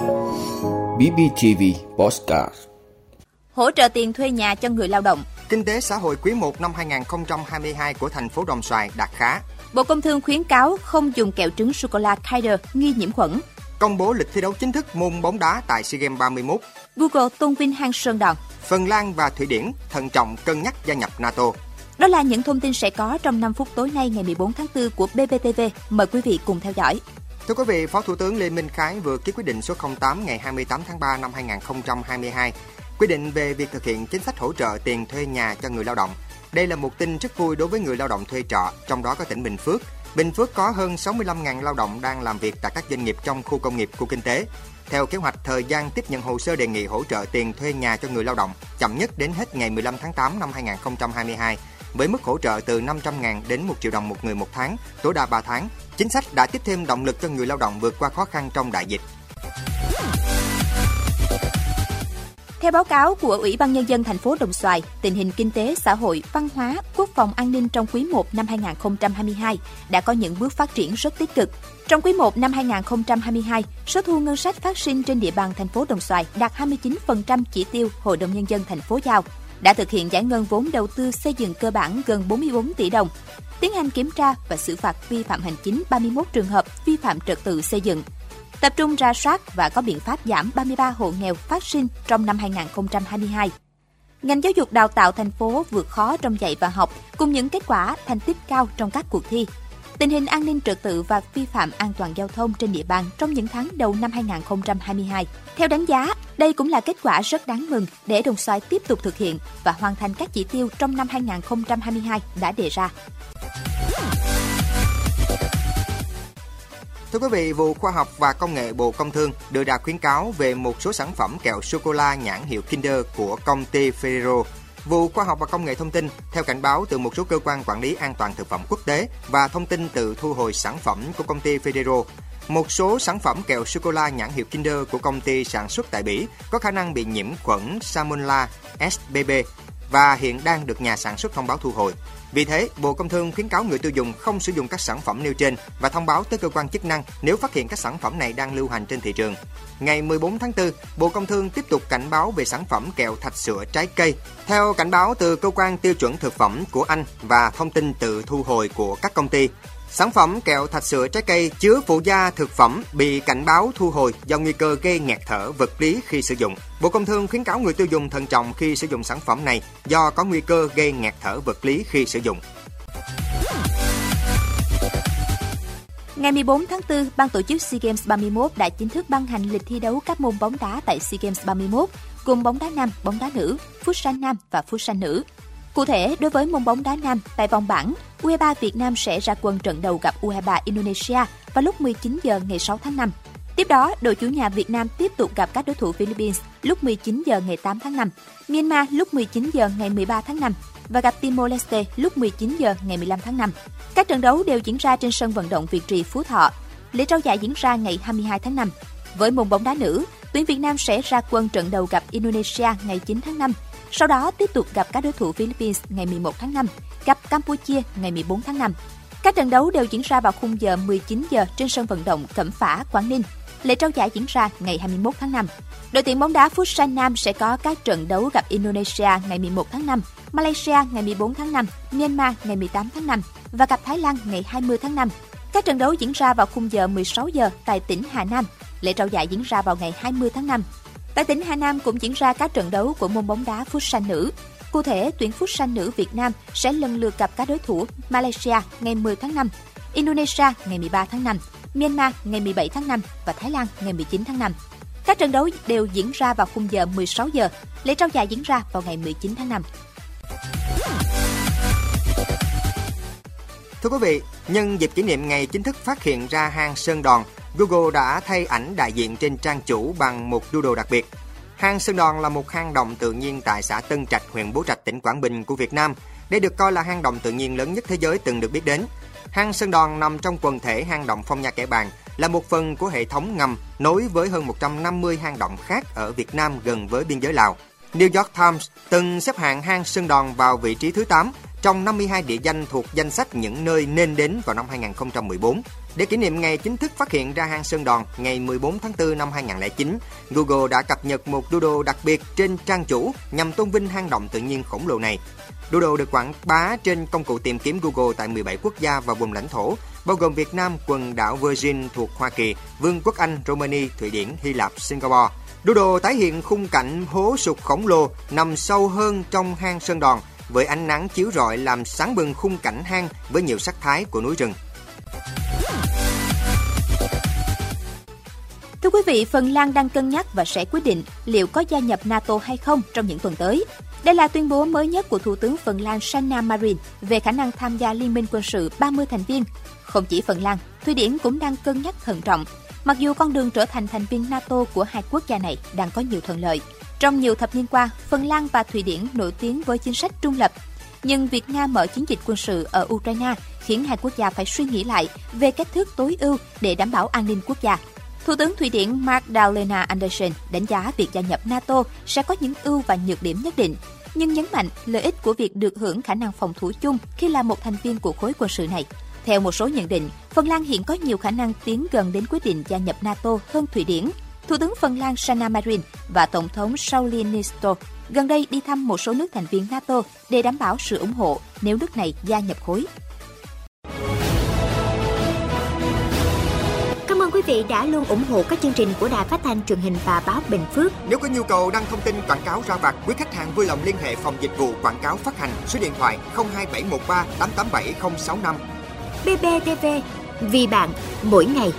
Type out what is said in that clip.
BBTV Postcard Hỗ trợ tiền thuê nhà cho người lao động Kinh tế xã hội quý 1 năm 2022 của thành phố Đồng Xoài đạt khá. Bộ Công Thương khuyến cáo không dùng kẹo trứng sô-cô-la Kinder nghi nhiễm khuẩn. Công bố lịch thi đấu chính thức môn bóng đá tại SEA Games 31. Google tôn vinh hang Sơn Đòn. Phần Lan và Thụy Điển thận trọng cân nhắc gia nhập NATO. Đó là những thông tin sẽ có trong 5 phút tối nay ngày 14 tháng 4 của BBTV. Mời quý vị cùng theo dõi. Thưa quý vị, Phó Thủ tướng Lê Minh Khái vừa ký quyết định số 08 ngày 28 tháng 3 năm 2022, quy định về việc thực hiện chính sách hỗ trợ tiền thuê nhà cho người lao động. Đây là một tin rất vui đối với người lao động thuê trọ, trong đó có tỉnh Bình Phước. Bình Phước có hơn 65.000 lao động đang làm việc tại các doanh nghiệp trong khu công nghiệp, khu kinh tế. Theo kế hoạch, thời gian tiếp nhận hồ sơ đề nghị hỗ trợ tiền thuê nhà cho người lao động chậm nhất đến hết ngày 15 tháng 8 năm 2022 với mức hỗ trợ từ 500.000 đến 1 triệu đồng một người một tháng, tối đa 3 tháng. Chính sách đã tiếp thêm động lực cho người lao động vượt qua khó khăn trong đại dịch. Theo báo cáo của Ủy ban Nhân dân thành phố Đồng Xoài, tình hình kinh tế, xã hội, văn hóa, quốc phòng an ninh trong quý 1 năm 2022 đã có những bước phát triển rất tích cực. Trong quý 1 năm 2022, số thu ngân sách phát sinh trên địa bàn thành phố Đồng Xoài đạt 29% chỉ tiêu Hội đồng Nhân dân thành phố giao, đã thực hiện giải ngân vốn đầu tư xây dựng cơ bản gần 44 tỷ đồng, tiến hành kiểm tra và xử phạt vi phạm hành chính 31 trường hợp vi phạm trật tự xây dựng, tập trung ra soát và có biện pháp giảm 33 hộ nghèo phát sinh trong năm 2022. Ngành giáo dục đào tạo thành phố vượt khó trong dạy và học cùng những kết quả thành tích cao trong các cuộc thi. Tình hình an ninh trật tự và vi phạm an toàn giao thông trên địa bàn trong những tháng đầu năm 2022. Theo đánh giá, đây cũng là kết quả rất đáng mừng để Đồng Xoài tiếp tục thực hiện và hoàn thành các chỉ tiêu trong năm 2022 đã đề ra. Thưa quý vị, vụ Khoa học và Công nghệ Bộ Công Thương đưa ra khuyến cáo về một số sản phẩm kẹo sô-cô-la nhãn hiệu Kinder của công ty Ferrero. Vụ Khoa học và Công nghệ thông tin theo cảnh báo từ một số cơ quan quản lý an toàn thực phẩm quốc tế và thông tin từ thu hồi sản phẩm của công ty Ferrero. Một số sản phẩm kẹo sô-cô-la nhãn hiệu Kinder của công ty sản xuất tại Bỉ có khả năng bị nhiễm khuẩn Salmonella SBB và hiện đang được nhà sản xuất thông báo thu hồi. Vì thế, Bộ Công Thương khuyến cáo người tiêu dùng không sử dụng các sản phẩm nêu trên và thông báo tới cơ quan chức năng nếu phát hiện các sản phẩm này đang lưu hành trên thị trường. Ngày 14 tháng 4, Bộ Công Thương tiếp tục cảnh báo về sản phẩm kẹo thạch sữa trái cây. Theo cảnh báo từ cơ quan tiêu chuẩn thực phẩm của Anh và thông tin tự thu hồi của các công ty, Sản phẩm kẹo thạch sữa trái cây chứa phụ gia thực phẩm bị cảnh báo thu hồi do nguy cơ gây nghẹt thở vật lý khi sử dụng. Bộ Công Thương khuyến cáo người tiêu dùng thận trọng khi sử dụng sản phẩm này do có nguy cơ gây nghẹt thở vật lý khi sử dụng. Ngày 14 tháng 4, ban tổ chức SEA Games 31 đã chính thức ban hành lịch thi đấu các môn bóng đá tại SEA Games 31, gồm bóng đá nam, bóng đá nữ, futsal nam và futsal nữ. Cụ thể, đối với môn bóng đá nam, tại vòng bảng, U23 Việt Nam sẽ ra quân trận đầu gặp U23 Indonesia vào lúc 19 giờ ngày 6 tháng 5. Tiếp đó, đội chủ nhà Việt Nam tiếp tục gặp các đối thủ Philippines lúc 19 giờ ngày 8 tháng 5, Myanmar lúc 19 giờ ngày 13 tháng 5 và gặp Timor Leste lúc 19 giờ ngày 15 tháng 5. Các trận đấu đều diễn ra trên sân vận động Việt Trì Phú Thọ. Lễ trao giải diễn ra ngày 22 tháng 5. Với môn bóng đá nữ, tuyển Việt Nam sẽ ra quân trận đầu gặp Indonesia ngày 9 tháng 5 sau đó tiếp tục gặp các đối thủ Philippines ngày 11 tháng 5, gặp Campuchia ngày 14 tháng 5. Các trận đấu đều diễn ra vào khung giờ 19 giờ trên sân vận động Cẩm Phả, Quảng Ninh. Lễ trao giải diễn ra ngày 21 tháng 5. Đội tuyển bóng đá Futsal Nam sẽ có các trận đấu gặp Indonesia ngày 11 tháng 5, Malaysia ngày 14 tháng 5, Myanmar ngày 18 tháng 5 và gặp Thái Lan ngày 20 tháng 5. Các trận đấu diễn ra vào khung giờ 16 giờ tại tỉnh Hà Nam. Lễ trao giải diễn ra vào ngày 20 tháng 5. Tại tỉnh Hà Nam cũng diễn ra các trận đấu của môn bóng đá Futsal nữ. Cụ thể, tuyển Futsal nữ Việt Nam sẽ lần lượt gặp các đối thủ Malaysia ngày 10 tháng 5, Indonesia ngày 13 tháng 5, Myanmar ngày 17 tháng 5 và Thái Lan ngày 19 tháng 5. Các trận đấu đều diễn ra vào khung giờ 16 giờ, lễ trao giải diễn ra vào ngày 19 tháng 5. Thưa quý vị, nhân dịp kỷ niệm ngày chính thức phát hiện ra hang Sơn Đòn, Google đã thay ảnh đại diện trên trang chủ bằng một doodle đặc biệt. Hang Sơn Đòn là một hang động tự nhiên tại xã Tân Trạch, huyện Bố Trạch, tỉnh Quảng Bình của Việt Nam. Đây được coi là hang động tự nhiên lớn nhất thế giới từng được biết đến. Hang Sơn Đòn nằm trong quần thể hang động Phong Nha Kẻ Bàng, là một phần của hệ thống ngầm nối với hơn 150 hang động khác ở Việt Nam gần với biên giới Lào. New York Times từng xếp hạng hang Sơn Đòn vào vị trí thứ 8 trong 52 địa danh thuộc danh sách những nơi nên đến vào năm 2014. Để kỷ niệm ngày chính thức phát hiện ra hang Sơn Đòn ngày 14 tháng 4 năm 2009, Google đã cập nhật một doodle đặc biệt trên trang chủ nhằm tôn vinh hang động tự nhiên khổng lồ này. Doodle được quảng bá trên công cụ tìm kiếm Google tại 17 quốc gia và vùng lãnh thổ, bao gồm Việt Nam, quần đảo Virgin thuộc Hoa Kỳ, Vương quốc Anh, Romania, Thụy Điển, Hy Lạp, Singapore. Doodle tái hiện khung cảnh hố sụt khổng lồ nằm sâu hơn trong hang Sơn Đòn, với ánh nắng chiếu rọi làm sáng bừng khung cảnh hang với nhiều sắc thái của núi rừng. Thưa quý vị, Phần Lan đang cân nhắc và sẽ quyết định liệu có gia nhập NATO hay không trong những tuần tới. Đây là tuyên bố mới nhất của Thủ tướng Phần Lan Sanna Marin về khả năng tham gia liên minh quân sự 30 thành viên. Không chỉ Phần Lan, Thụy Điển cũng đang cân nhắc thận trọng, mặc dù con đường trở thành thành viên NATO của hai quốc gia này đang có nhiều thuận lợi. Trong nhiều thập niên qua, Phần Lan và Thụy Điển nổi tiếng với chính sách trung lập, nhưng việc Nga mở chiến dịch quân sự ở Ukraine khiến hai quốc gia phải suy nghĩ lại về cách thức tối ưu để đảm bảo an ninh quốc gia. Thủ tướng Thụy Điển Magdalena Andersson đánh giá việc gia nhập NATO sẽ có những ưu và nhược điểm nhất định, nhưng nhấn mạnh lợi ích của việc được hưởng khả năng phòng thủ chung khi là một thành viên của khối quân sự này. Theo một số nhận định, Phần Lan hiện có nhiều khả năng tiến gần đến quyết định gia nhập NATO hơn Thụy Điển. Thủ tướng Phần Lan Sanna Marin và Tổng thống Sauli Niinisto gần đây đi thăm một số nước thành viên NATO để đảm bảo sự ủng hộ nếu nước này gia nhập khối. Cảm ơn quý vị đã luôn ủng hộ các chương trình của Đài Phát thanh truyền hình và báo Bình Phước. Nếu có nhu cầu đăng thông tin quảng cáo ra vặt, quý khách hàng vui lòng liên hệ phòng dịch vụ quảng cáo phát hành số điện thoại 02713 887065. BBTV, vì bạn, mỗi ngày.